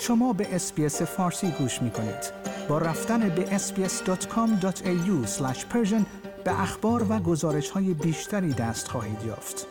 شما به SBS فارسی گوش می کنید. با رفتن به sbs.com.au به اخبار و گزارش های بیشتری دست خواهید یافت.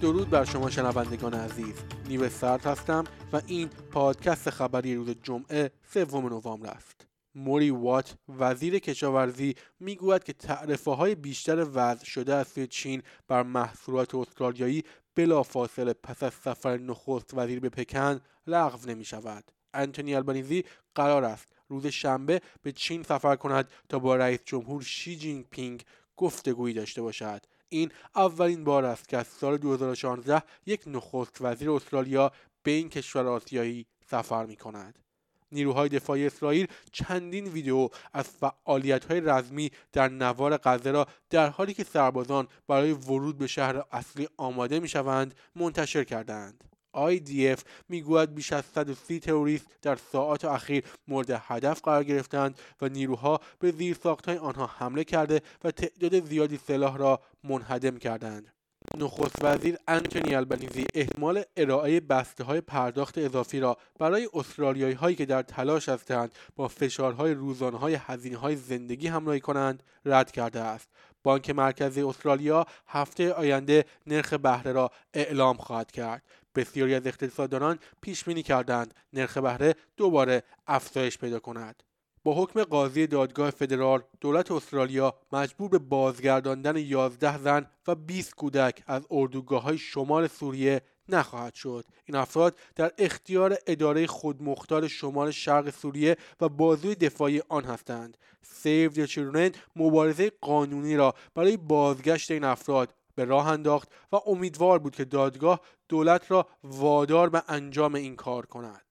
درود بر شما شنوندگان عزیز نیو سرد هستم و این پادکست خبری روز جمعه سوم نوامبر است موری وات وزیر کشاورزی می‌گوید که تعرفه های پیشتر وضع شده از سوی چین بر محصولات استرالیایی بلافاصله پس از سفر نخست وزیر به پکن لغو نمی شود انتونی البنیزی قرار است روز شنبه به چین سفر کند تا با رئیس جمهور شی جینگ پینگ گفتگویی داشته باشد این اولین بار است که از سال 2016 یک نخست وزیر استرالیا به این کشور آسیایی سفر می کند. نیروهای دفاعی اسرائیل چندین ویدیو از فعالیت های رزمی در نوار غزه را در حالی که سربازان برای ورود به شهر اصلی آماده می شوند منتشر کردند. IDF می‌گوید بیش از 130 تروریست در ساعات اخیر مورد هدف قرار گرفتند و نیروها به زیرساختهای آنها حمله کرده و تعداد زیادی سلاح را منهدم کردند نخست وزیر انتونی البنیزی احتمال ارائه بسته های پرداخت اضافی را برای استرالیایی هایی که در تلاش هستند با فشارهای روزانه های هزینه های زندگی همراهی کنند رد کرده است. بانک مرکزی استرالیا هفته آینده نرخ بهره را اعلام خواهد کرد. بسیاری از اقتصاددانان پیش بینی کردند نرخ بهره دوباره افزایش پیدا کند. با حکم قاضی دادگاه فدرال دولت استرالیا مجبور به بازگرداندن 11 زن و 20 کودک از اردوگاه های شمال سوریه نخواهد شد. این افراد در اختیار اداره خودمختار شمال شرق سوریه و بازوی دفاعی آن هستند. Save the مبارزه قانونی را برای بازگشت این افراد به راه انداخت و امیدوار بود که دادگاه دولت را وادار به انجام این کار کند.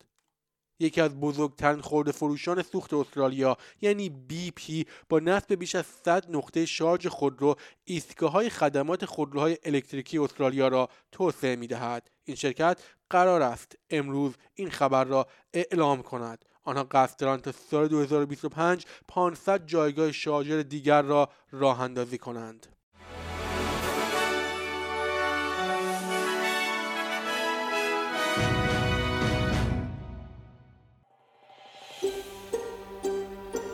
یکی از بزرگترین خرده فروشان سوخت استرالیا یعنی BP با نصب بیش از 100 نقطه شارژ خودرو ایستگاه های خدمات خودروهای الکتریکی استرالیا را توسعه می دهد. این شرکت قرار است امروز این خبر را اعلام کند آنها قصد دارند تا سال 2025 500 جایگاه شارژر دیگر را راه اندازی کنند